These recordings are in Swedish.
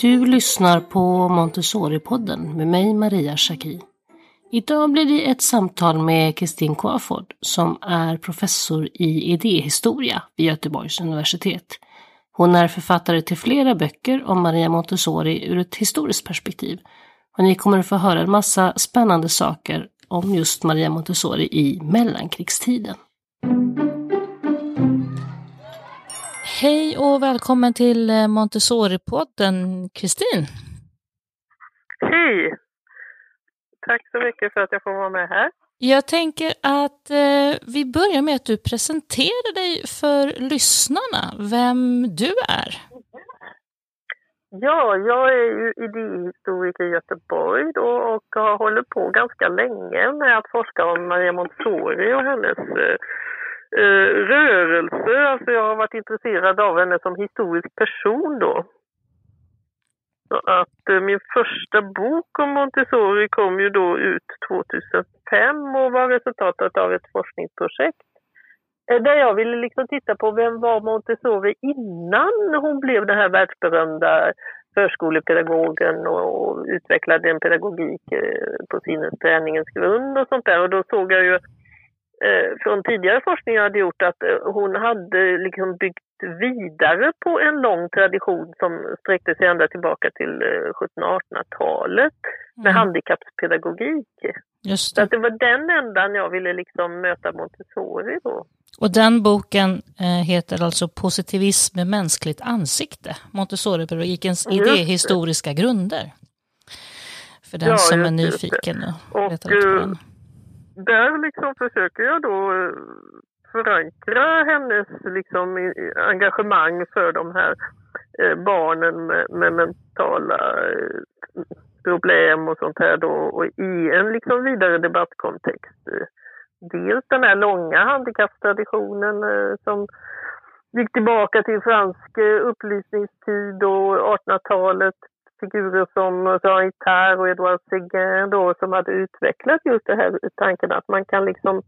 Du lyssnar på Montessori-podden med mig Maria Schacki. Idag blir det ett samtal med Kristin Quaford som är professor i idéhistoria vid Göteborgs universitet. Hon är författare till flera böcker om Maria Montessori ur ett historiskt perspektiv. Och ni kommer att få höra en massa spännande saker om just Maria Montessori i mellankrigstiden. Hej och välkommen till eh, Montessori-podden, Kristin. Hej! Tack så mycket för att jag får vara med här. Jag tänker att eh, vi börjar med att du presenterar dig för lyssnarna, vem du är. Ja, jag är ju idéhistoriker i Göteborg då och har hållit på ganska länge med att forska om Maria Montessori och hennes eh, eh, rörelse. Alltså jag har varit intresserad av henne som historisk person då. Så att eh, min första bok om Montessori kom ju då ut 2005 och var resultatet av ett forskningsprojekt eh, där jag ville liksom titta på vem var Montessori innan hon blev den här världsberömda förskolepedagogen och utvecklade en pedagogik eh, på sinnesträningens grund och sånt där. Och då såg jag ju från tidigare forskning hade gjort att eh, hon hade liksom byggt vidare på en lång tradition som sträckte sig ända tillbaka till 1700-1800-talet eh, med mm. handikappspedagogik. Just det. Så det var den ändan jag ville liksom möta Montessori då. Och den boken heter alltså Positivism med mänskligt ansikte, Montessori-pedagogikens idéhistoriska grunder. För den ja, som är nyfiken och letar efter den där liksom försöker jag då eh, förankra hennes liksom engagemang för de här eh, barnen med, med mentala eh, problem och sånt här då och i en liksom vidare debattkontext. Dels den här långa handikapptraditionen som gick tillbaka till fransk upplysningstid och 1800-talet figurer som Itard och Edouard Seguin då som hade utvecklat just det här tanken att man kan liksom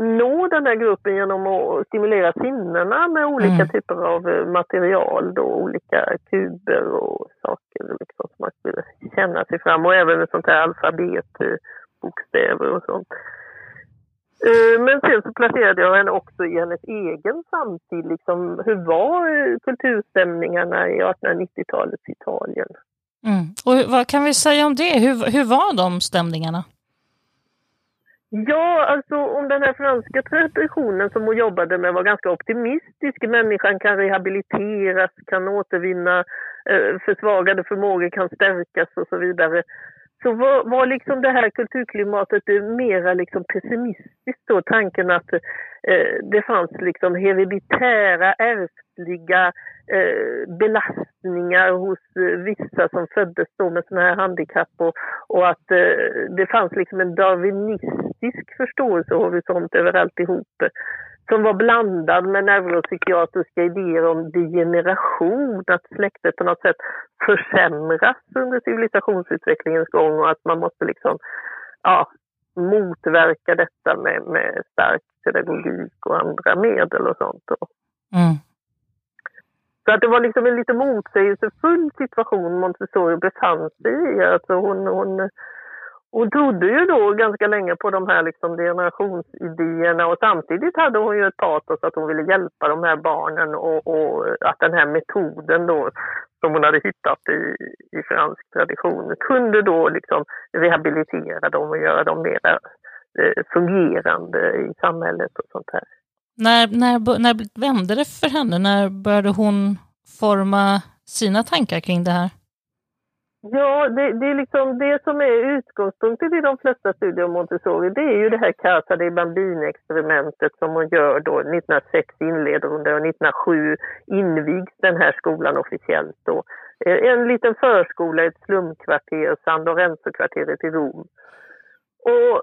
nå den här gruppen genom att stimulera sinnena med olika mm. typer av eh, material, då, olika kuber och saker liksom, som man skulle känna sig fram och även ett sånt här alfabet, eh, bokstäver och sånt. Eh, men sen så placerade jag henne också i hennes egen samtid. Liksom, hur var eh, kulturstämningarna i 1890-talets Italien? Mm. Och vad kan vi säga om det? Hur, hur var de stämningarna? Ja, alltså om den här franska traditionen som hon jobbade med var ganska optimistisk. Människan kan rehabiliteras, kan återvinna, eh, försvagade förmågor kan stärkas och så vidare så var, var liksom det här kulturklimatet mera liksom pessimistiskt då, tanken att eh, det fanns liksom hereditära, ärftliga eh, belastningar hos eh, vissa som föddes då med sådana här handikapp och, och att eh, det fanns liksom en darwinistisk förståelsehorisont över alltihop som var blandad med neuropsykiatriska idéer om degeneration, att släktet på något sätt försämras under civilisationsutvecklingens gång och att man måste liksom, ja, motverka detta med, med stark pedagogik och andra medel och sånt. Mm. Så att det var liksom en lite motsägelsefull situation Montessori befann sig i. Alltså hon, hon hon trodde ju då ganska länge på de här liksom generationsidéerna och samtidigt hade hon ju ett patos att hon ville hjälpa de här barnen och, och att den här metoden då som hon hade hittat i, i fransk tradition kunde då liksom rehabilitera dem och göra dem mer eh, fungerande i samhället och sånt här. När, när, när vände det för henne? När började hon forma sina tankar kring det här? Ja, det, det, är liksom det som är utgångspunkten i de flesta studier om Montessori. Det är ju det här Casa de Bambini-experimentet som hon gör då. 1906 inleder hon det och 1907 invigs den här skolan officiellt då. Eh, en liten förskola i ett slumkvarter, San Lorenzo-kvarteret i Rom. Och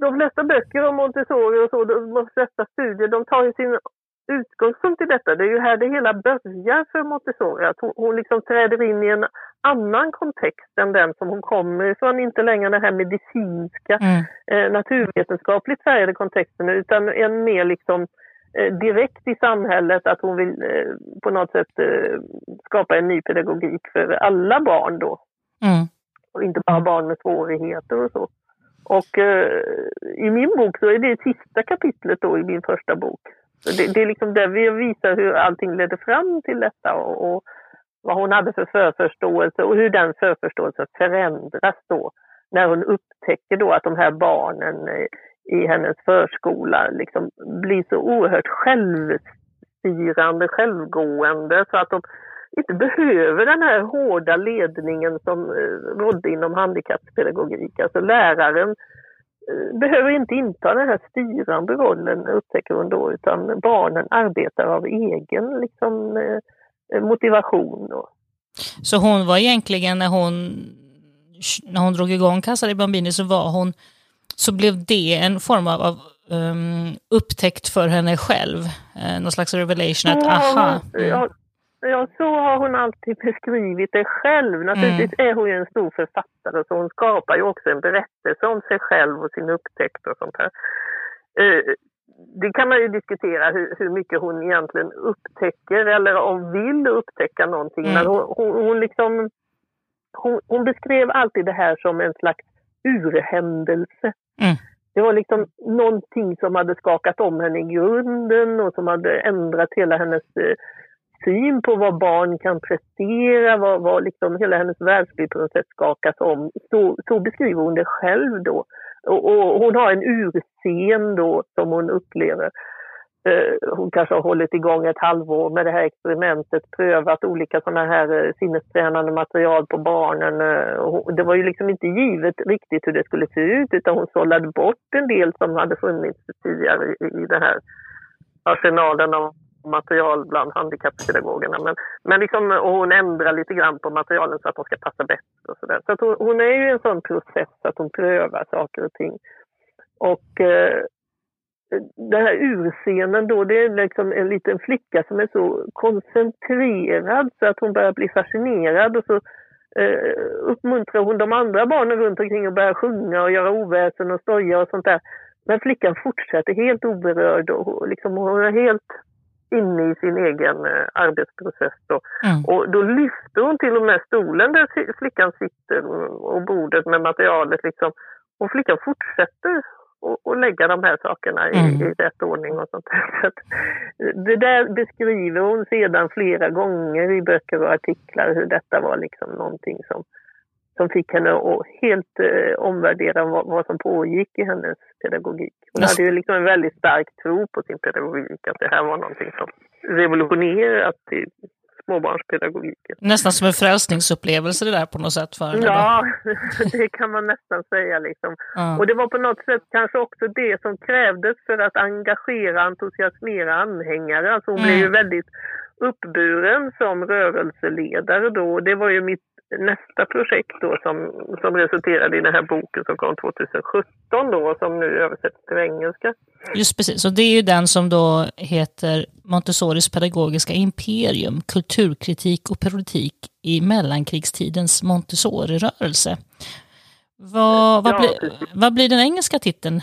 de flesta böcker om Montessori och så, de flesta studier, de tar ju sin utgångspunkt i detta. Det är ju här det hela börjar för Montessori. Att hon, hon liksom träder in i en annan kontext än den som hon kommer ifrån. Inte längre den här medicinska, mm. eh, naturvetenskapligt färgade kontexten utan en mer liksom eh, direkt i samhället att hon vill eh, på något sätt eh, skapa en ny pedagogik för alla barn då. Mm. Och inte bara barn med svårigheter och så. Och eh, i min bok så är det sista kapitlet då i min första bok. Så det, det är liksom där vi visar hur allting ledde fram till detta och, och vad hon hade för förförståelse och hur den förförståelsen förändras då när hon upptäcker då att de här barnen i hennes förskola liksom blir så oerhört självstyrande, självgående så att de inte behöver den här hårda ledningen som eh, rådde inom handikappspedagogik. Alltså läraren eh, behöver inte inta den här styrande rollen, upptäcker hon då, utan barnen arbetar av egen liksom, motivation. Då. Så hon var egentligen när hon när hon drog igång Casa di Bambini så var hon, så blev det en form av, av um, upptäckt för henne själv. Uh, någon slags revelation att aha. Mm. Ja, ja, så har hon alltid beskrivit det själv. Naturligtvis mm. är hon ju en stor författare så hon skapar ju också en berättelse om sig själv och sin upptäckt och sånt här. Uh, det kan man ju diskutera hur, hur, mycket hon egentligen upptäcker eller om vill upptäcka någonting. Mm. Men hon, hon, hon liksom hon, hon, beskrev alltid det här som en slags urhändelse. Mm. Det var liksom någonting som hade skakat om henne i grunden och som hade ändrat hela hennes eh, syn på vad barn kan prestera, vad, vad liksom hela hennes världsbild på något sätt skakas om. Så, så beskriver hon det själv då. Och, och, hon har en urscen då som hon upplever Eh, hon kanske har hållit igång ett halvår med det här experimentet, prövat olika sådana här eh, sinnestränande material på barnen. Eh, det var ju liksom inte givet riktigt hur det skulle se ut utan hon sållade bort en del som hade funnits tidigare i den här arsenalen av material bland handikapppedagogerna. Men, men liksom, och hon ändrar lite grann på materialen så att de ska passa bättre. Och så där. så att hon, hon, är ju en sån process att hon prövar saker och ting. Och eh, den här urscenen då, det är liksom en liten flicka som är så koncentrerad så att hon börjar bli fascinerad och så eh, uppmuntrar hon de andra barnen runt omkring att börja sjunga och göra oväsen och stoja och sånt där. Men flickan fortsätter helt oberörd och liksom, hon är helt inne i sin egen eh, arbetsprocess. Då. Mm. Och då lyfter hon till och med stolen där flickan sitter och bordet med materialet. Liksom. Och flickan fortsätter och, och lägga de här sakerna i, mm. i rätt ordning och sånt. Så det där beskriver hon sedan flera gånger i böcker och artiklar hur detta var liksom någonting som, som fick henne att helt eh, omvärdera vad, vad, som pågick i hennes pedagogik. Hon hade ju liksom en väldigt stark tro på sin pedagogik, att det här var någonting som revolutionerat småbarnspedagogiken. Nästan som en frälsningsupplevelse det där på något sätt för henne? Ja, det kan man nästan säga. Liksom. Ja. Och det var på något sätt kanske också det som krävdes för att engagera, entusiasmera anhängare. Alltså hon mm. blev ju väldigt uppburen som rörelseledare då. Det var ju mitt nästa projekt då som, som resulterade i den här boken som kom 2017 då som nu översätts till engelska. Just precis, och det är ju den som då heter Montessoris pedagogiska imperium, kulturkritik och politik i mellankrigstidens Montessori-rörelse. Vad, vad, ja, bli, vad blir den engelska titeln?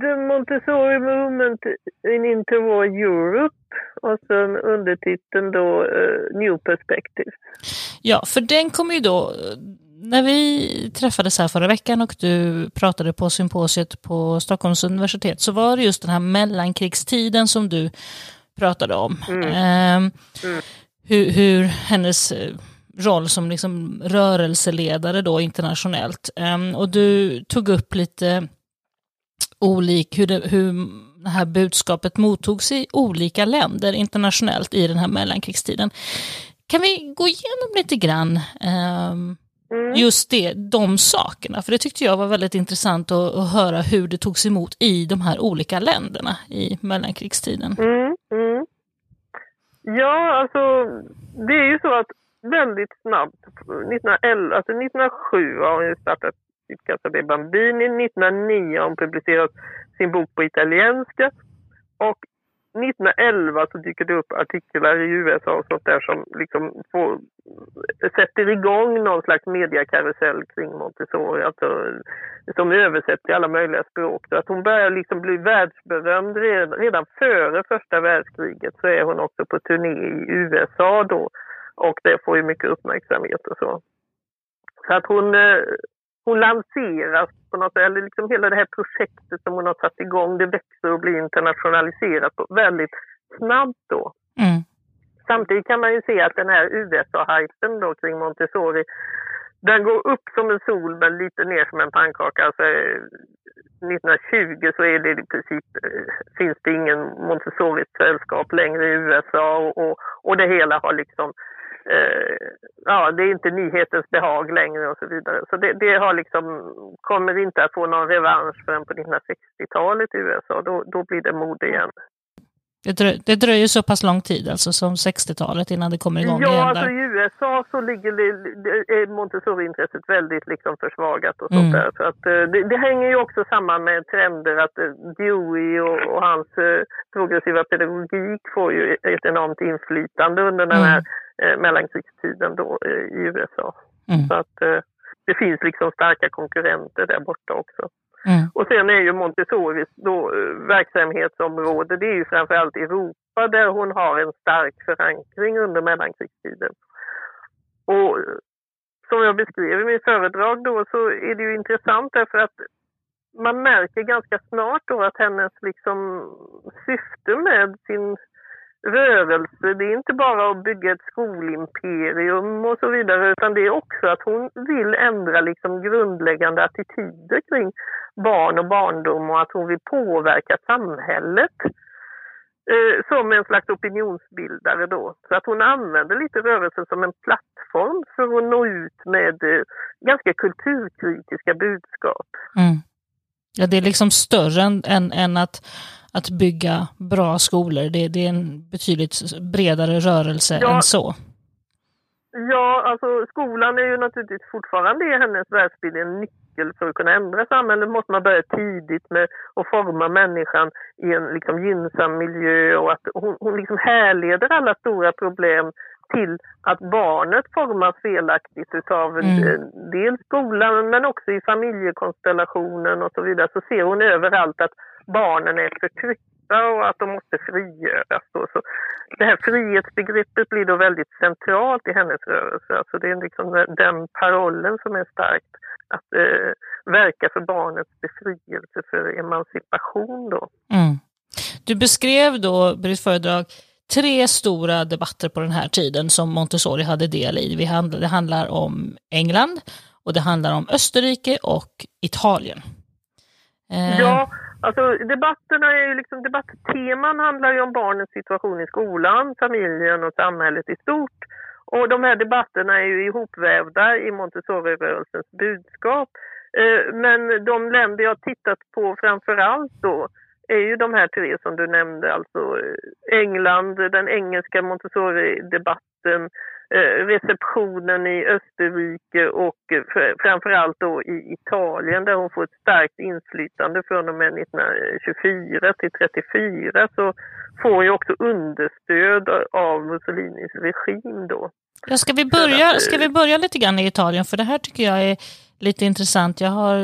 The Montessori Movement in Interwar Europe och sen undertiteln då uh, New Perspectives. Ja, för den kommer ju då, när vi träffades här förra veckan och du pratade på symposiet på Stockholms universitet så var det just den här mellankrigstiden som du pratade om. Mm. Um, mm. Hur, hur, hennes eh, roll som liksom rörelseledare då internationellt. Um, och du tog upp lite olik, hur, det, hur det här budskapet mottogs i olika länder internationellt i den här mellankrigstiden. Kan vi gå igenom lite grann um, mm. just det, de sakerna? För det tyckte jag var väldigt intressant att, att, höra hur det togs emot i de här olika länderna i mellankrigstiden. Mm, mm. Ja, alltså det är ju så att väldigt snabbt, 1911, alltså 1907 har hon startat Casa de Bambini. 1909 har hon publicerat sin bok på italienska. Och 1911 så dyker det upp artiklar i USA och sånt där som liksom får, sätter igång någon slags mediakarusell kring Montessori, alltså, som översätts till alla möjliga språk. Så att hon börjar liksom bli världsberömd redan, redan före första världskriget så är hon också på turné i USA då och det får ju mycket uppmärksamhet och så. Så att hon, eh, hon lanseras på något sätt, eller liksom hela det här projektet som hon har satt igång, det växer och blir internationaliserat väldigt snabbt då. Mm. Samtidigt kan man ju se att den här USA-hypen då kring Montessori, den går upp som en sol men lite ner som en pannkaka. Alltså, 1920 så är det i princip, finns det ingen Montessori-sällskap längre i USA och, och, och det hela har liksom eh, ja, det är inte nyhetens behag längre och så vidare. Så det, det, har liksom, kommer inte att få någon revansch förrän på 1960-talet i USA. Då, då blir det mode igen. Det, drö det dröjer så pass lång tid, alltså som 60-talet, innan det kommer igång ja, igen? Ja, alltså i USA så ligger är Montessori-intresset väldigt liksom försvagat och sånt mm. där. Så att, eh, det, det, hänger ju också samman med trender att eh, Dewey och, och hans eh, progressiva pedagogik får ju ett enormt inflytande under den här mm eh, mellankrigstiden då eh, i USA. Mm. Så att eh, det finns liksom starka konkurrenter där borta också. Mm. Och sen är ju Montessoris då, eh, verksamhetsområde, det är ju framförallt Europa där hon har en stark förankring under mellankrigstiden. Och eh, som jag beskrev i mitt föredrag då så är det ju intressant därför att man märker ganska snart då att hennes liksom syfte med sin rörelse. Det är inte bara att bygga ett skolimperium och så vidare utan det är också att hon vill ändra liksom grundläggande attityder kring barn och barndom och att hon vill påverka samhället eh, som en slags opinionsbildare då. Så att hon använder lite rörelsen som en plattform för att nå ut med eh, ganska kulturkritiska budskap. Mm. Ja, det är liksom större än, än, än att att bygga bra skolor. Det, det är en betydligt bredare rörelse ja. än så. Ja, alltså skolan är ju naturligtvis fortfarande i hennes världsbild en nyckel för att kunna ändra samhället. måste man börja tidigt med att forma människan i en liksom gynnsam miljö och att hon, hon liksom härleder alla stora problem till att barnet formas felaktigt utav mm. dels skolan men också i familjekonstellationen och så vidare så ser hon överallt att barnen är förtryckta och att de måste frigöras. Så det här frihetsbegreppet blir då väldigt centralt i hennes rörelse. Alltså det är liksom den parollen som är starkt att eh, verka för barnets befrielse, för emancipation då. Mm. Du beskrev då, Britt föredrag, tre stora debatter på den här tiden som Montessori hade del i. Det handlar om England och det handlar om Österrike och Italien. Eh. Ja, Alltså debatterna är ju liksom, debattteman handlar ju om barnens situation i skolan, familjen och samhället i stort. Och de här debatterna är ju ihopvävda i Montessori-rörelsens budskap. Eh, men de länder jag tittat på framför allt då är ju de här tre som du nämnde, alltså eh, England, den engelska Montessori-debatten, receptionen i Österrike och eh, framförallt då i Italien där hon får ett starkt inflytande från och med 1924 till 34 så får ju också understöd av Mussolinis regim då. Ja, ska, vi börja, ska vi börja lite grann i Italien för det här tycker jag är lite intressant. Jag har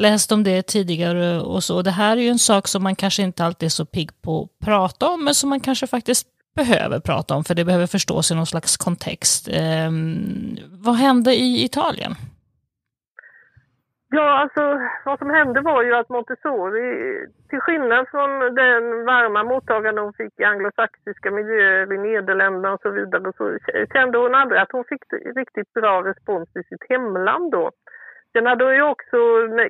läst om det tidigare och så. Det här är ju en sak som man kanske inte alltid är så pigg på att prata om men som man kanske faktiskt behöver prata om, för det behöver förstås i någon slags kontext. Eh, vad hände i Italien? Ja, alltså vad som hände var ju att Montessori, till skillnad från den varma mottagande hon fick i anglosaxiska miljöer i Nederländerna och så vidare, så kände hon aldrig att hon fick riktigt bra respons i sitt hemland då. Sen hade ju också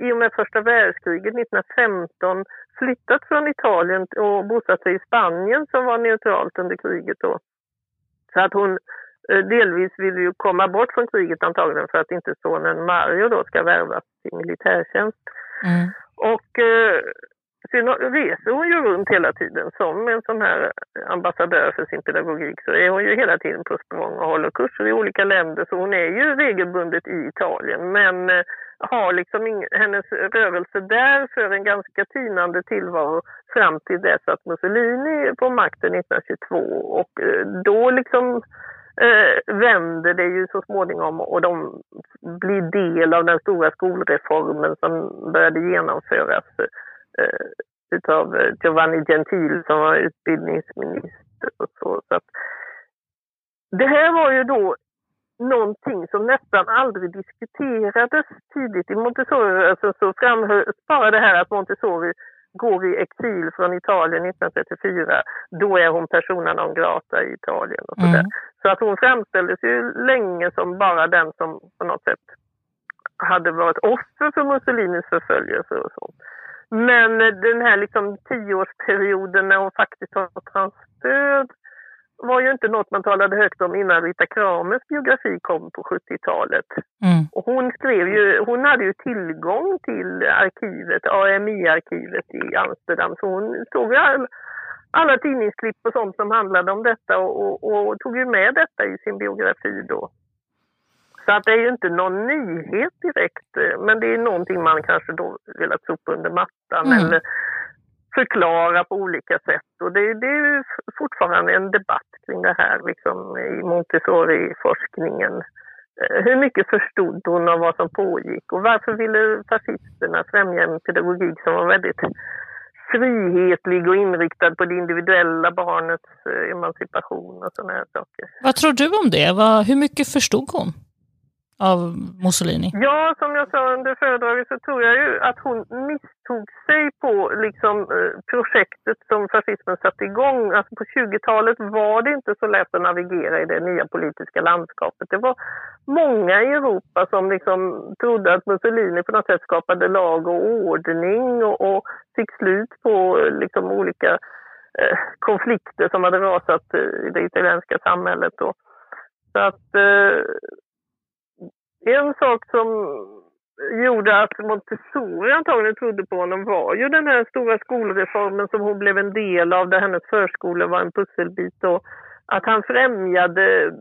i och med första världskriget 1915 flyttat från Italien och bosatt sig i Spanien som var neutralt under kriget då. Så att hon eh, delvis vill ju komma bort från kriget antagligen för att inte sonen Mario då ska värvas till militärtjänst. Mm. Och eh, sen reser hon ju runt hela tiden som en sån här ambassadör för sin pedagogik. Så är hon ju hela tiden på språng och håller kurser i olika länder. Så hon är ju regelbundet i Italien. Men eh, har liksom hennes rörelse där för en ganska tynande tillvaro fram till dess att Mussolini är på makten 1922. Och eh, då liksom eh, vänder det ju så småningom och de blir del av den stora skolreformen som började genomföras eh, utav Giovanni Gentile som var utbildningsminister och så. så att, det här var ju då någonting som nästan aldrig diskuterades tidigt i Montessori-rörelsen så framhölls bara det här att Montessori går i exil från Italien 1934. Då är hon persona non grata i Italien och sådär. Mm. Så att hon framställdes ju länge som bara den som på något sätt hade varit offer för Mussolinis förföljelse och så. Men den här liksom tioårsperioden när hon faktiskt har fått hans stöd var ju inte något man talade högt om innan Rita Kramers biografi kom på 70-talet. Mm. Och hon skrev ju, hon hade ju tillgång till arkivet, AMI-arkivet i Amsterdam, så hon såg all, alla tidningsklipp och sånt som handlade om detta och, och, och, tog ju med detta i sin biografi då. Så att det är ju inte någon nyhet direkt, men det är någonting man kanske då velat sopa under mattan mm. eller förklara på olika sätt. Och det, det är fortfarande en debatt kring det här liksom, i Montessori-forskningen. Eh, hur mycket förstod hon av vad som pågick och varför ville fascisterna främja en pedagogik som var väldigt frihetlig och inriktad på det individuella barnets eh, emancipation och sådana här saker. Vad tror du om det? hur mycket förstod hon? Av Mussolini? Ja, som jag sa under föredraget så tror jag ju att hon misstog sig på liksom, eh, projektet som fascismen satte igång. Alltså på 20-talet var det inte så lätt att navigera i det nya politiska landskapet. Det var många i Europa som liksom trodde att Mussolini på något sätt skapade lag och ordning och, och fick slut på liksom, olika eh, konflikter som hade rasat eh, i det italienska samhället. Då. Så att eh, en sak som gjorde att Montessori antagligen trodde på honom var ju den här stora skolreformen som hon blev en del av, där hennes förskola var en pusselbit. Och att han främjade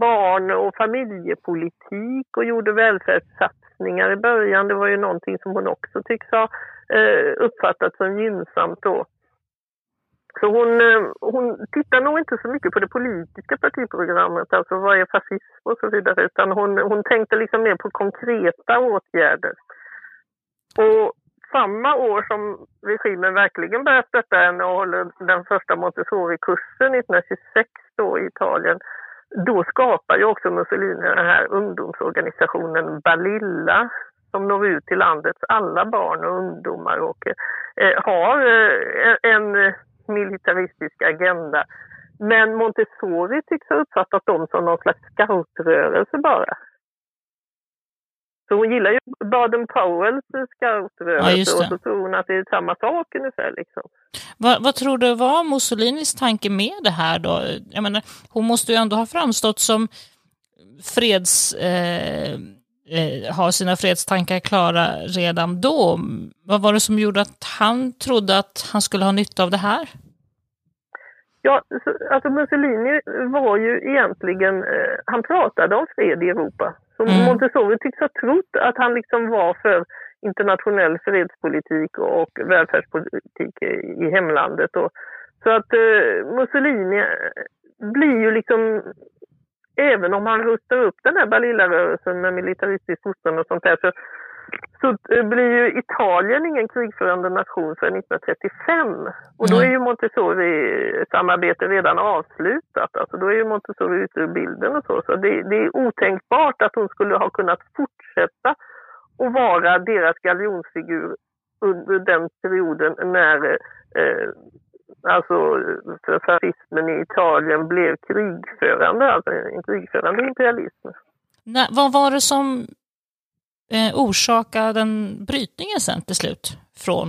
barn och familjepolitik och gjorde välfärdssatsningar i början. Det var ju någonting som hon också tycks ha eh, uppfattat som gynnsamt då. Så hon, eh, hon tittar nog inte så mycket på det politiska partiprogrammet, alltså vad är fascism och så vidare, utan hon, hon tänkte liksom mer på konkreta åtgärder. Och samma år som regimen verkligen börjar stötta henne och håller den första Montessori-kursen 1926 då i Italien, då skapar ju också Mussolini den här ungdomsorganisationen Balilla som når ut till landets alla barn och ungdomar och eh, har eh, en militaristisk agenda. Men Montessori tycks ha uppfattat dem som någon slags scoutrörelse bara. Så hon gillar ju Baden-Powells scoutrörelse ja, och så tror hon att det är samma sak ungefär. Liksom. Vad, vad, tror du var Mussolinis tanke med det här då? Jag menar, hon måste ju ändå ha framstått som freds... Eh eh, har sina fredstankar klara redan då. Vad var det som gjorde att han trodde att han skulle ha nytta av det här? Ja, alltså Mussolini var ju egentligen, eh, han pratade om fred i Europa. Så mm. Montessori tycks ha trott att han liksom var för internationell fredspolitik och välfärdspolitik i hemlandet. Och, så att eh, Mussolini blir ju liksom även om han rustar upp den här Balilla-rörelsen med militaristisk fostran och sånt där så, så blir ju Italien ingen krigförande nation förrän 1935. Och då är ju Montessori-samarbetet redan avslutat. Alltså då är ju Montessori ute ur bilden och så. Så det, det är otänkbart att hon skulle ha kunnat fortsätta att vara deras galjonsfigur under den perioden när eh, alltså för fascismen i Italien blev krigförande, alltså en krigförande imperialism. Nej, vad var det som eh, orsakade den brytningen sen till slut från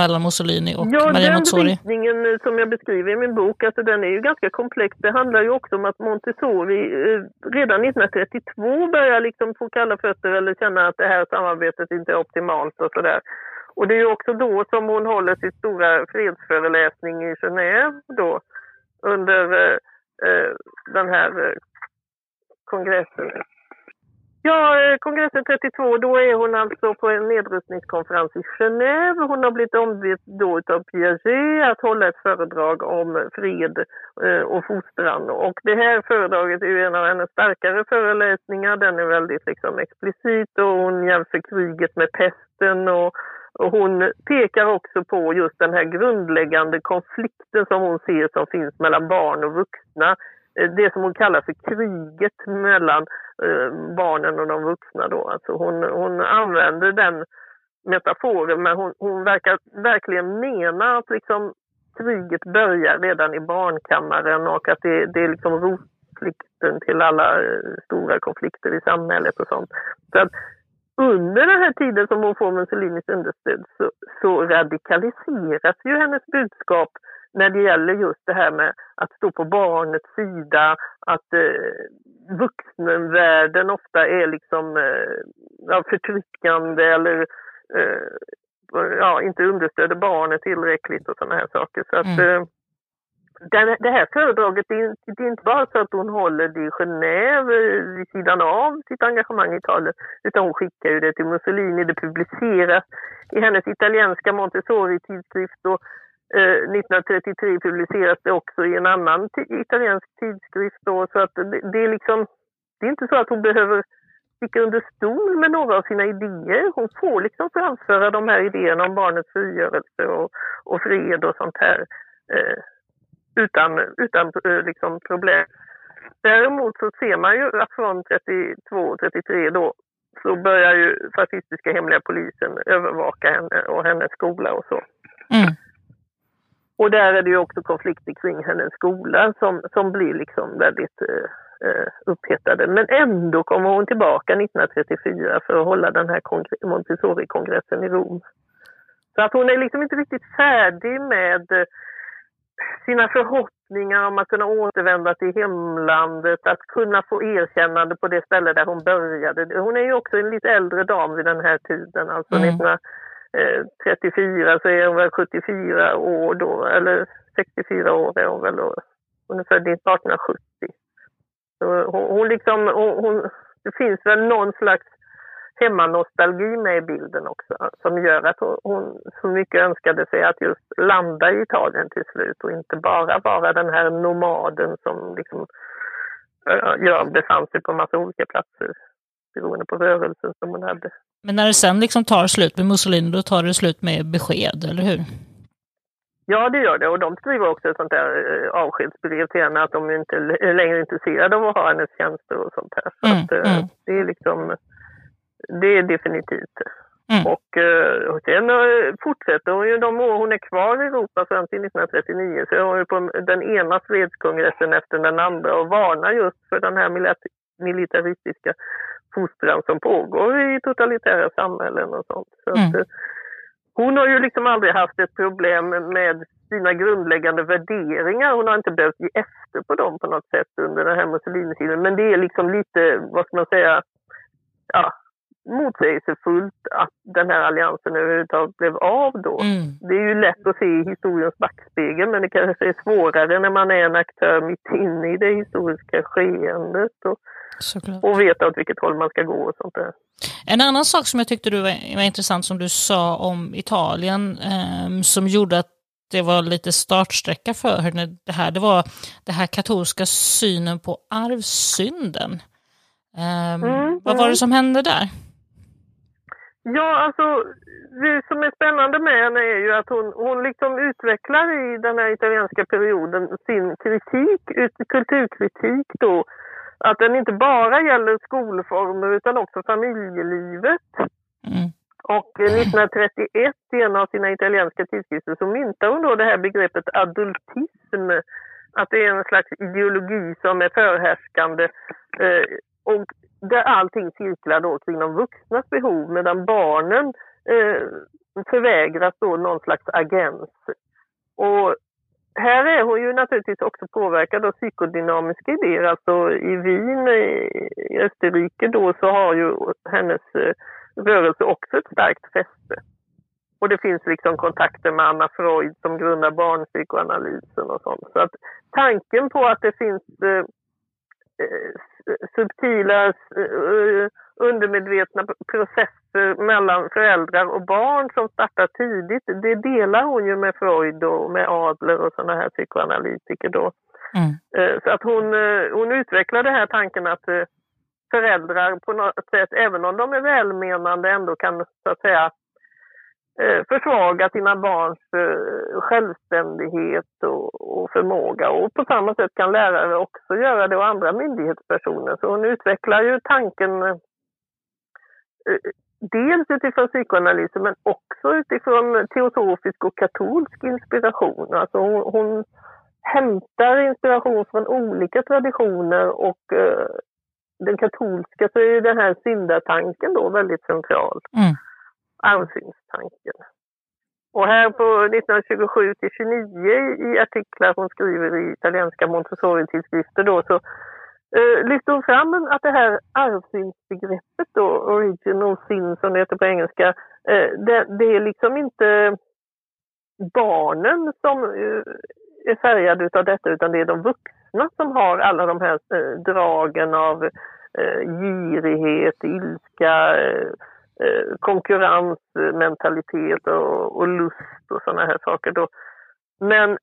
mellan Mussolini och ja, Maria Montessori? Den brytningen som jag beskriver i min bok, alltså den är ju ganska komplex. Det handlar ju också om att Montessori eh, redan 1932 börjar liksom få kalla fötter eller känna att det här samarbetet inte är optimalt och sådär. Och det är ju också då som hon håller sin stora fredsföreläsning i Genève då under eh, den här eh, kongressen. Ja, eh, kongressen 32, då är hon alltså på en nedrustningskonferens i Genève. Hon har blivit ombedd då av Piaget att hålla ett föredrag om fred eh, och fostran. Och det här föredraget är ju en av hennes starkare föreläsningar. Den är väldigt liksom explicit och hon jämför kriget med pesten och och hon pekar också på just den här grundläggande konflikten som hon ser som finns mellan barn och vuxna. Eh, det som hon kallar för kriget mellan eh, barnen och de vuxna då. Alltså hon, hon använder den metaforen men hon, hon verkar verkligen mena att liksom kriget börjar redan i barnkammaren och att det, det är liksom rotplikten till alla eh, stora konflikter i samhället och sånt. Så att under den här tiden som hon får Mussolinis understöd så, så radikaliseras ju hennes budskap när det gäller just det här med att stå på barnets sida, att eh, vuxenvärlden ofta är liksom eh, förtryckande eller eh, ja, inte understöder barnet tillräckligt och sådana här saker. Så att, mm den, det här föredraget, det är, det är, inte bara så att hon håller det i Genève eh, vid sidan av sitt engagemang i Italien, utan hon skickar ju det till Mussolini, det publiceras i hennes italienska Montessori-tidskrift 1933 eh, publiceras det också i en annan italiensk tidskrift. Då, så att det, det, är liksom, det är inte så att hon behöver sticka under stol med några av sina idéer. Hon får liksom framföra de här idéerna om barnets frigörelse och, och fred och sånt här eh, utan, utan eh, liksom problem. Däremot så ser man ju att från 32 och 33 då så börjar ju fascistiska hemliga polisen övervaka henne och hennes skola och så. Mm. Och där är det ju också konflikter kring hennes skola som, som blir liksom väldigt eh, eh upphettade. Men ändå kommer hon tillbaka 1934 för att hålla den här Montessori-kongressen i Rom. Så att hon är liksom inte riktigt färdig med sina förhoppningar om att kunna återvända till hemlandet, att kunna få erkännande på det ställe där hon började. Hon är ju också en lite äldre dam vid den här tiden, alltså mm. 19 34 så är hon väl 74 år då, eller 64 år är hon väl då. Hon är född 1870. Så hon, hon liksom, hon, hon, det finns väl någon slags hemmanostalgi med i bilden också som gör att hon, så mycket önskade sig att just landa i Italien till slut och inte bara vara den här nomaden som liksom ja, befann sig på massa olika platser beroende på rörelsen som hon hade. Men när det sen liksom tar slut med Mussolini, då tar det slut med besked, eller hur? Ja, det gör det. Och de skriver också ett sånt där eh, avskedsbrev till henne att de inte är längre intresserade av att ha hennes tjänster och sånt här. Så mm, att, eh, mm. det är liksom, det är definitivt. Mm. Och, eh, och sen fortsätter hon ju de år hon är kvar i Europa fram till 1939 så är hon ju på den ena fredskongressen efter den andra och varnar just för den här militaristiska fostran som pågår i totalitära samhällen och sånt. Så mm. att, eh, hon har ju liksom aldrig haft ett problem med sina grundläggande värderingar. Hon har inte behövt ge efter på dem på något sätt under den här Mussolini-tiden. Men det är liksom lite, vad ska man säga, ja, motsägelsefullt att den här alliansen överhuvudtaget blev av då. Mm. Det är ju lätt att se i historiens backspegel men det kanske är svårare när man är en aktör mitt inne i det historiska skeendet. Och, Såklart. och veta åt vilket håll man ska gå och sånt där. En annan sak som jag tyckte du var, var intressant som du sa om Italien eh, som gjorde att det var lite startsträcka för henne det här, det var den här katolska synen på arvsynden. Eh, mm, vad var det som hände där? Ja, alltså det som är spännande med henne är ju att hon, hon liksom utvecklar i den här italienska perioden sin kritik, kulturkritik då att den inte bara gäller skolformer utan också familjelivet. Mm. Och 1931 i en av sina italienska tidskrifter så myntar hon då det här begreppet adultism. Att det är en slags ideologi som är förhärskande eh, och där allting cirklar då kring de vuxnas behov medan barnen eh, förvägras då någon slags agens. Och här är hon ju naturligtvis också påverkad av psykodynamiska idéer. Alltså i Wien, i Österrike då, så har ju hennes eh, rörelse också ett starkt fäste. och det finns liksom kontakter med Anna Freud som grundar barnpsykoanalysen och sånt. Så att tanken på att det finns eh, subtila eh, undermedvetna processer mellan föräldrar och barn som startar tidigt, det delar hon ju med Freud och med Adler och sådana här psykoanalytiker då. Mm. Eh, så att hon, eh, hon utvecklar den här tanken att föräldrar på något sätt, även om de är välmenande, ändå kan så att säga Eh, Eh, försvaga sina barns eh, självständighet och, förmåga. Och på samma sätt kan lärare också göra det och andra myndighetspersoner. Så hon utvecklar ju tanken eh, dels utifrån psykoanalysen men också utifrån teosofisk och katolsk inspiration. Alltså hon, hon hämtar inspiration från olika traditioner och den katolska så är ju den här syndatanken då väldigt central. Mm armsynstanken. Och här på 1927 till 29 i artiklar hon skriver i italienska Montessori-tidskrifter då så eh, lyfter hon fram att det här arvsynsbegreppet då, original sin som det heter på engelska, eh, det, det, är liksom inte barnen som eh, är färgade av detta utan det är de vuxna som har alla de här eh, dragen av eh, girighet, ilska, eh, Eh, konkurrensmentalitet eh, och, och lust och sådana här saker. Då. Men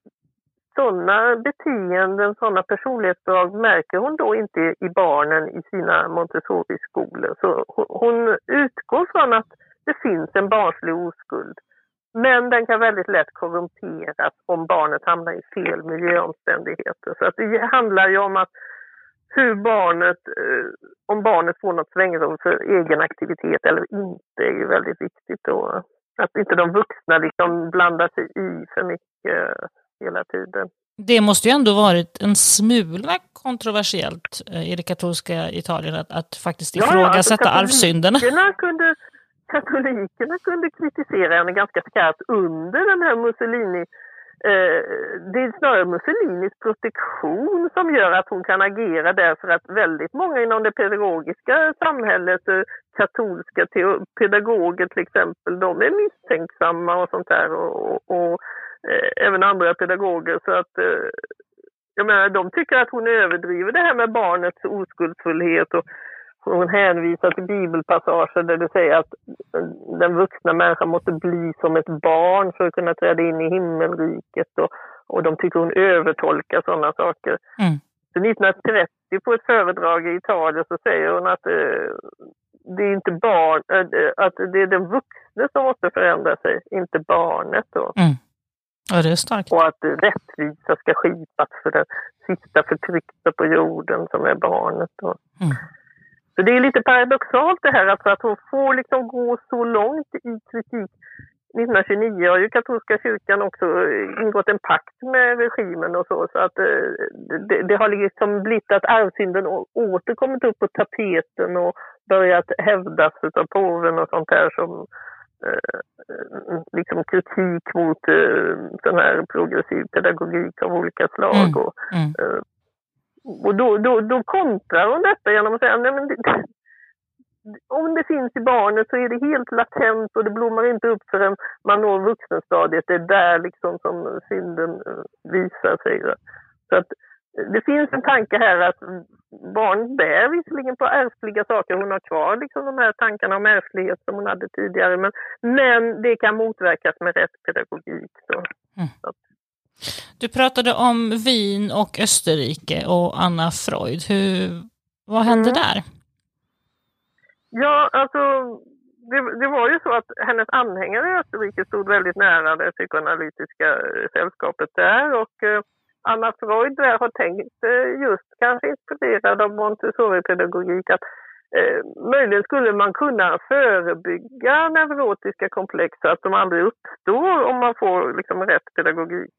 sådana beteenden, sådana personlighetsdrag märker hon då inte i barnen i sina Montessori-skolor. Så hon utgår från att det finns en barnslig oskuld. Men den kan väldigt lätt korrumperas om barnet hamnar i fel miljöomständigheter. Så att det handlar ju om att hur barnet, eh, om barnet får något svängrum för egen aktivitet eller inte är ju väldigt viktigt. Och att inte de vuxna liksom blandar sig i för mycket hela tiden. Det måste ju ändå varit en smula kontroversiellt eh, i det katolska Italien att, att faktiskt ifrågasätta ja, alltså arvsynderna. Kunde, katolikerna kunde kritisera henne ganska skarpt under den här Mussolini Eh, det är snarare Mussolinis protektion som gör att hon kan agera därför att väldigt många inom det pedagogiska samhället, eh, katolska pedagoger till exempel, de är misstänksamma och sånt där och, och, och eh, även andra pedagoger. Så att eh, jag menar, de tycker att hon överdriver det här med barnets oskuldsfullhet och hon hänvisar till bibelpassager där det säger att den vuxna människan måste bli som ett barn för att kunna träda in i himmelriket. Och, och de tycker hon övertolkar sådana saker. Mm. Så 1930 på ett föredrag i Italien så säger hon att eh, det är inte barn, eh, att det är den vuxne som måste förändra sig, inte barnet. Då. Mm. Ja, det är starkt. Och att rättvisa ska skipas för den sista förtryckta på jorden som är barnet. Då. Mm. Så det är lite paradoxalt det här alltså att hon får liksom gå så långt i kritik. 1929 har ju katolska kyrkan också ingått en pakt med regimen och så, så att eh, det, det har liksom blivit att arvsynden åter kommit upp på tapeten och börjat hävdas av påven och sånt där som eh, liksom kritik mot eh, sån här progressiv pedagogik av olika slag. Mm. Och, mm. Eh, och då, då, då kontrar hon detta genom att säga nej men det, om det finns i barnet så är det helt latent och det blommar inte upp förrän man når vuxenstadiet. Det är där liksom som synden eh, visar sig. Så att det finns en tanke här att barn bär visserligen på ärftliga saker. Hon har kvar liksom de här tankarna om ärftlighet som hon hade tidigare. Men, men det kan motverkas med rätt pedagogik. Så. Mm. Du pratade om Wien och Österrike och Anna Freud. Hur, vad hände mm. där? Ja, alltså det, det, var ju så att hennes anhängare i Österrike stod väldigt nära det psykoanalytiska eh, sällskapet där och eh, Anna Freud där har tänkt eh, just kanske inspirerad av Montessori-pedagogik att eh, möjligen skulle man kunna förebygga neurotiska komplex så att de aldrig uppstår om man får liksom rätt pedagogik.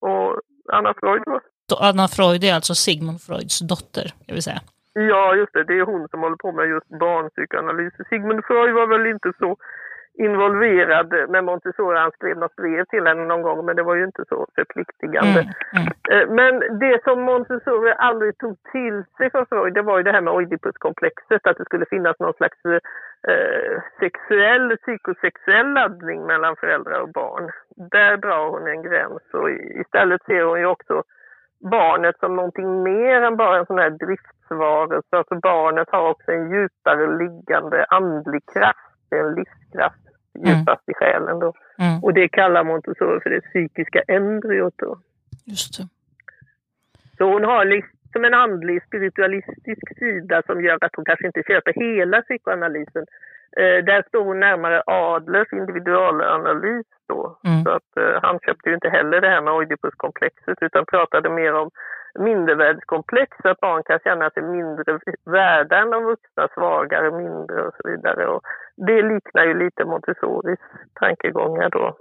Och Anna Freud var... Anna Freud är alltså Sigmund Freuds dotter, jag vill säga. Ja, just det. Det är hon som håller på med just barnpsykoanalys. Sigmund Freud var väl inte så involverad med Montessori. Han skrev något brev till henne någon gång men det var ju inte så förpliktigande. Mm, mm. Men det som Montessori aldrig tog till sig för Freud det var ju det här med Oidipuskomplexet, att det skulle finnas någon slags eh, sexuell, psykosexuell laddning mellan föräldrar och barn. Där drar hon en gräns och istället ser hon ju också barnet som någonting mer än bara en sån här driftsvarelse. Alltså barnet har också en djupare liggande andlig kraft, en livskraft djupast mm. i själen då. Mm. Och det kallar Montessori för det psykiska embryot då. Just det. Så hon har liksom en andlig spiritualistisk sida som gör att hon kanske inte köper hela psykoanalysen. Eh, där står hon närmare Adlers individualanalys då. Mm. Så att eh, han köpte ju inte heller det här med Oidipuskomplexet utan pratade mer om mindervärdeskomplex, att barn kan känna sig mindre värda än de vuxna, svagare, mindre och så vidare. Och det liknar ju lite Montessoris tankegångar då.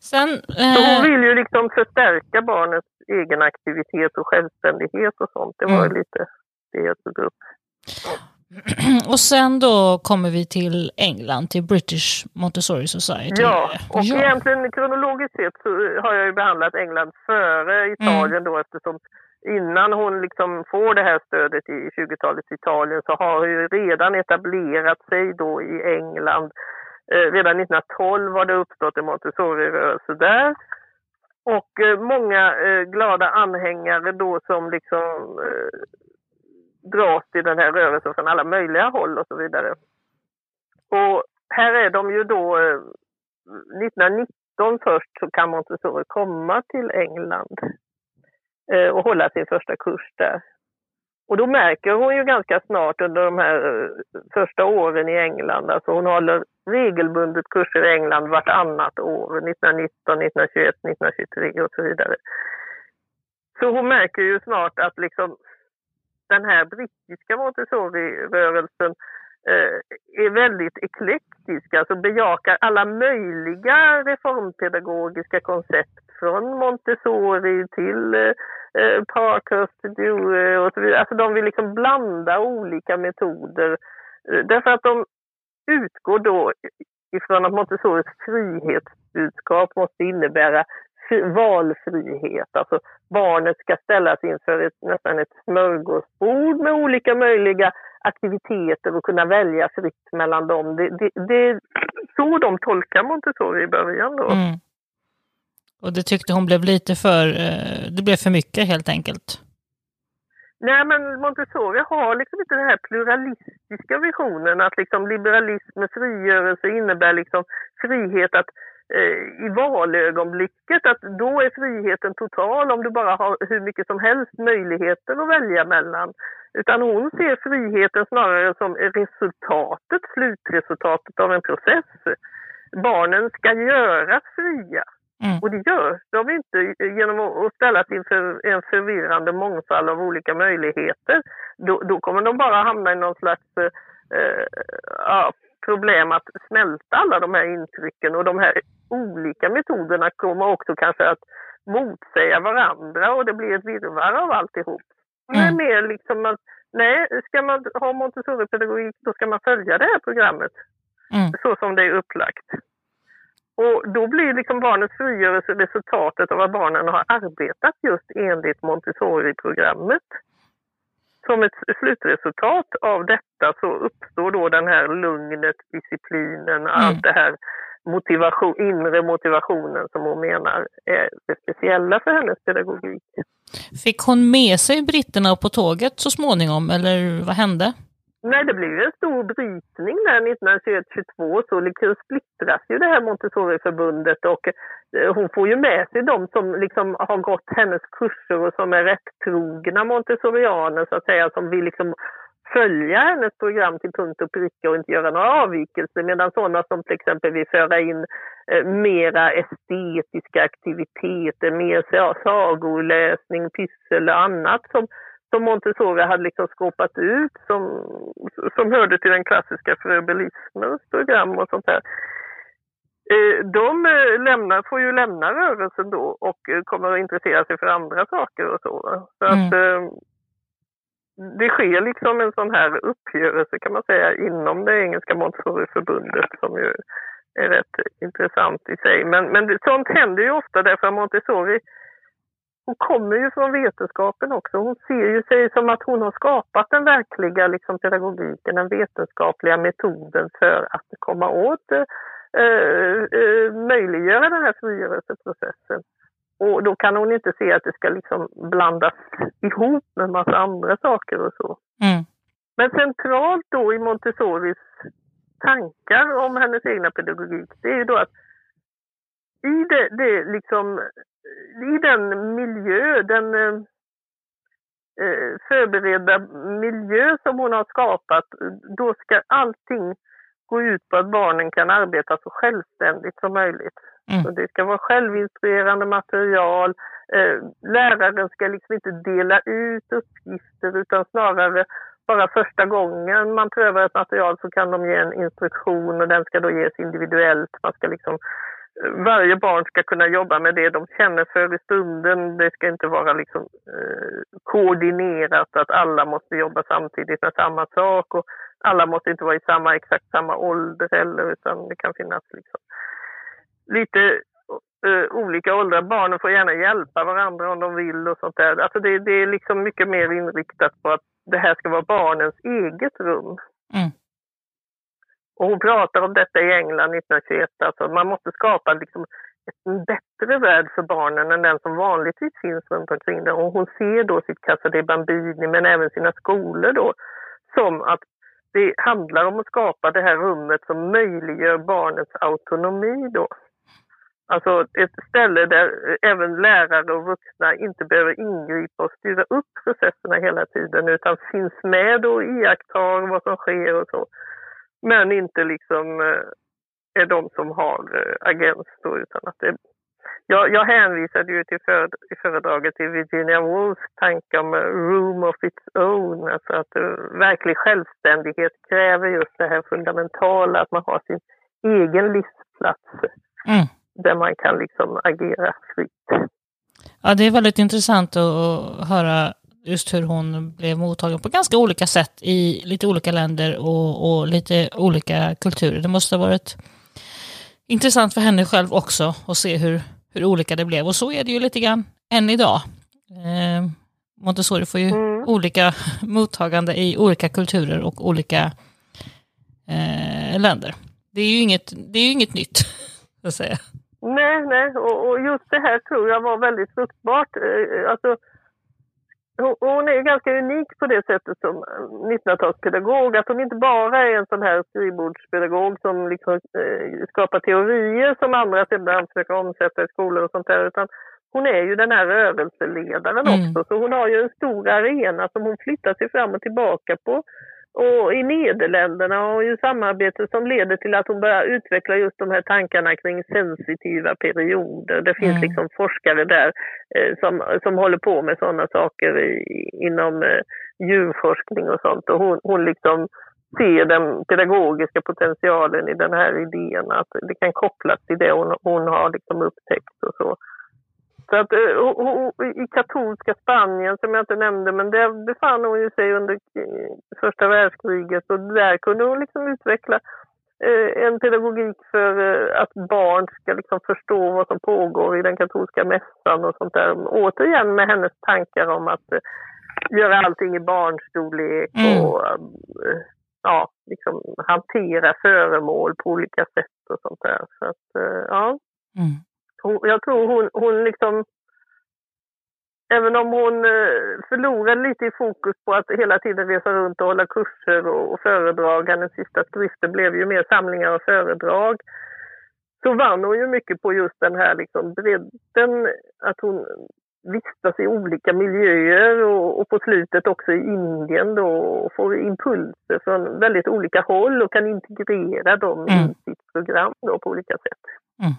Sen, eh... Så hon vill ju liksom förstärka barnets egen aktivitet och självständighet och sånt. Det var mm. lite det jag tog upp. Och sen då kommer vi till England, till British Montessori Society. Ja, och ja. egentligen kronologiskt sett så har jag ju behandlat England före Italien mm. då eftersom innan hon liksom får det här stödet i 20-talets Italien så har hon ju redan etablerat sig då i England. Eh, redan 1912 har det uppstått en Montessori-rörelse där. Och eh, många eh, glada anhängare då som liksom eh, dras till den här rörelsen från alla möjliga håll och så vidare. Och här är de ju då, eh, 1919 först så kan Montessori komma till England eh, och hålla sin första kurs där. Och då märker hon ju ganska snart under de här eh, första åren i England, alltså hon håller regelbundet kurser i England vartannat år, 1919, 1921, 1923 och så vidare. Så hon märker ju snart att liksom den här brittiska Montessori-rörelsen eh, är väldigt eklektisk, alltså bejakar alla möjliga reformpedagogiska koncept. Från Montessori till eh, eh Parkhurst, Dewey och så vidare. Alltså de vill liksom blanda olika metoder. Eh, därför att de utgår då ifrån att Montessoris frihetsbudskap måste innebära valfrihet. Alltså barnet ska ställas inför ett, nästan ett smörgåsbord med olika möjliga aktiviteter och kunna välja fritt mellan dem. Det, det, det är så de tolkar Montessori i början då. Mm. Och det tyckte hon blev lite för, eh, det blev för mycket helt enkelt? Nej, men Montessori har liksom inte den här pluralistiska visionen att liksom liberalism med frigörelse innebär liksom frihet att i valögonblicket att då är friheten total om du bara har hur mycket som helst möjligheter att välja mellan. Utan hon ser friheten snarare som resultatet, slutresultatet av en process. Barnen ska göras fria. Mm. Och det görs de inte genom att ställas inför en förvirrande mångfald av olika möjligheter. Då, då kommer de bara hamna i någon slags eh, ja, problem att smälta alla de här intrycken och de här olika metoderna kommer också kanske att motsäga varandra och det blir ett virrvarr av alltihop. Mm. Det är mer liksom att nej, ska man ha Montessori-pedagogik då ska man följa det här programmet mm. så som det är upplagt. Och då blir liksom barnets frigörelse resultatet av att barnen har arbetat just enligt Montessori-programmet som ett slutresultat av detta så uppstår då den här lugnet, disciplinen, mm. allt det här motivation, inre motivationen som hon menar är det speciella för hennes pedagogik. Fick hon med sig britterna på tåget så småningom eller vad hände? Nej, det blev en stor brytning där 1921-22 så liksom splittras ju det här Montessoriförbundet och eh, hon får ju med sig de som liksom har gått hennes kurser och som är rätt trogna montessorianer så att säga, som vill liksom följa hennes program till punkt och pricka och inte göra några avvikelser medan sådana som till exempel vill föra in eh, mera estetiska aktiviteter, mer sagoläsning, pyssel och annat som som Montessori hade liksom skåpat ut som, som hörde till den klassiska fröbelismens program och sånt där. Eh, de eh, lämnar, får ju lämna rörelsen då och eh, kommer att intressera sig för andra saker och så. så mm. att, det sker liksom en sån här uppgörelse kan man säga inom det engelska Montessori-förbundet som ju är rätt intressant i sig. Men, men sånt händer ju ofta därför att Montessori hon kommer ju från vetenskapen också. Hon ser ju sig som att hon har skapat den verkliga liksom, pedagogiken, den vetenskapliga metoden för att komma åt, eh, eh, möjliggöra den här frigörelseprocessen. Och då kan hon inte se att det ska liksom blandas ihop med massa andra saker och så. Mm. Men centralt då i Montessoris tankar om hennes egna pedagogik, det är ju då att i det, det liksom, i den miljö, den eh, eh, förberedda miljö som hon har skapat, då ska allting gå ut på att barnen kan arbeta så självständigt som möjligt. Mm. Så det ska vara självinspirerande material. Eh, läraren ska liksom inte dela ut uppgifter utan snarare bara första gången man prövar ett material så kan de ge en instruktion och den ska då ges individuellt. Man ska liksom, varje barn ska kunna jobba med det de känner för i stunden. Det ska inte vara liksom, eh, koordinerat att alla måste jobba samtidigt med samma sak och alla måste inte vara i samma, exakt samma ålder heller utan det kan finnas liksom, lite eh, olika åldrar. Barnen får gärna hjälpa varandra om de vill och sånt där. Alltså det, det är liksom mycket mer inriktat på att det här ska vara barnens eget rum. Mm. Och hon pratar om detta i England 1921, alltså man måste skapa liksom en bättre värld för barnen än den som vanligtvis finns runt omkring där. Och hon ser då sitt Casa de Bambini, men även sina skolor då, som att det handlar om att skapa det här rummet som möjliggör barnets autonomi då. Alltså ett ställe där även lärare och vuxna inte behöver ingripa och styra upp processerna hela tiden utan finns med och iakttar vad som sker och så. Men inte liksom eh, är de som har eh, agens då utan att det jag, jag hänvisade ju till för, i föredraget till Virginia Woolfs tanke om room of its own, alltså att verklig självständighet kräver just det här fundamentala, att man har sin egen livsplats. Mm där man kan liksom agera fritt. Ja, det är väldigt intressant att höra just hur hon blev mottagen på ganska olika sätt i lite olika länder och, och lite olika kulturer. Det måste ha varit intressant för henne själv också att se hur, hur olika det blev. Och så är det ju lite grann än idag. Eh, Montessori får ju mm. olika mottagande i olika kulturer och olika eh, länder. Det är ju inget, det är ju inget nytt, så att säga. Nej, nej, och, och, just det här tror jag var väldigt fruktbart. Eh, alltså, hon är ganska unik på det sättet som 1900-talspedagog, att hon inte bara är en sån här skrivbordspedagog som liksom, eh, skapar teorier som andra sedan försöker omsätta i skolor och sånt där, utan hon är ju den här rörelseledaren mm. också, så hon har ju en stor arena som hon flyttar sig fram och tillbaka på och i Nederländerna har ju samarbete som leder till att hon börjar utveckla just de här tankarna kring sensitiva perioder. Det finns mm. liksom forskare där eh, som, som håller på med sådana saker i, inom eh, djurforskning och sånt. Och hon, hon liksom ser den pedagogiska potentialen i den här idén, att det kan kopplas till det hon, hon har liksom upptäckt och så. Så att, eh, I katolska Spanien, som jag inte nämnde, men där befann hon ju sig under eh, första världskriget och där kunde hon liksom utveckla eh, en pedagogik för att barn ska liksom förstå vad som pågår i den katolska mässan och sånt där. Återigen med hennes tankar om att göra allting i barnstorlek mm. och ja, liksom hantera föremål på olika sätt och sånt där. Så att, ja. Mm jag tror hon, hon liksom, även om hon eh, förlorade lite i fokus på att hela tiden resa runt och hålla kurser och, och föredrag, hennes sista skrifter blev ju mer samlingar och föredrag, så vann hon ju mycket på just den här liksom bredden, att hon vistas i olika miljöer och, och, på slutet också i Indien då och får impulser från väldigt olika håll och kan integrera dem mm. i sitt program då på olika sätt. Mm.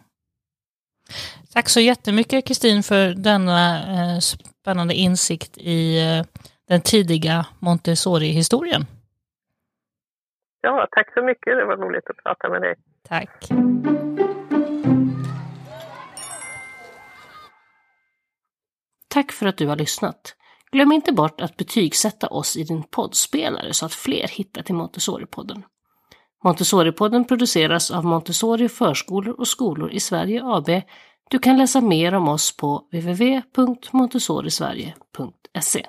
Tack så jättemycket Kristin för denna eh, spännande insikt i eh, den tidiga Montessori-historien. Ja, tack så mycket. Det var roligt att prata med dig. Tack. Tack för att du har lyssnat. Glöm inte bort att betygsätta oss i din poddspelare så att fler hittar till Montessori-podden. Montessori-podden produceras av Montessori förskolor och skolor i Sverige AB. Du kan läsa mer om oss på www.montessorisverige.se.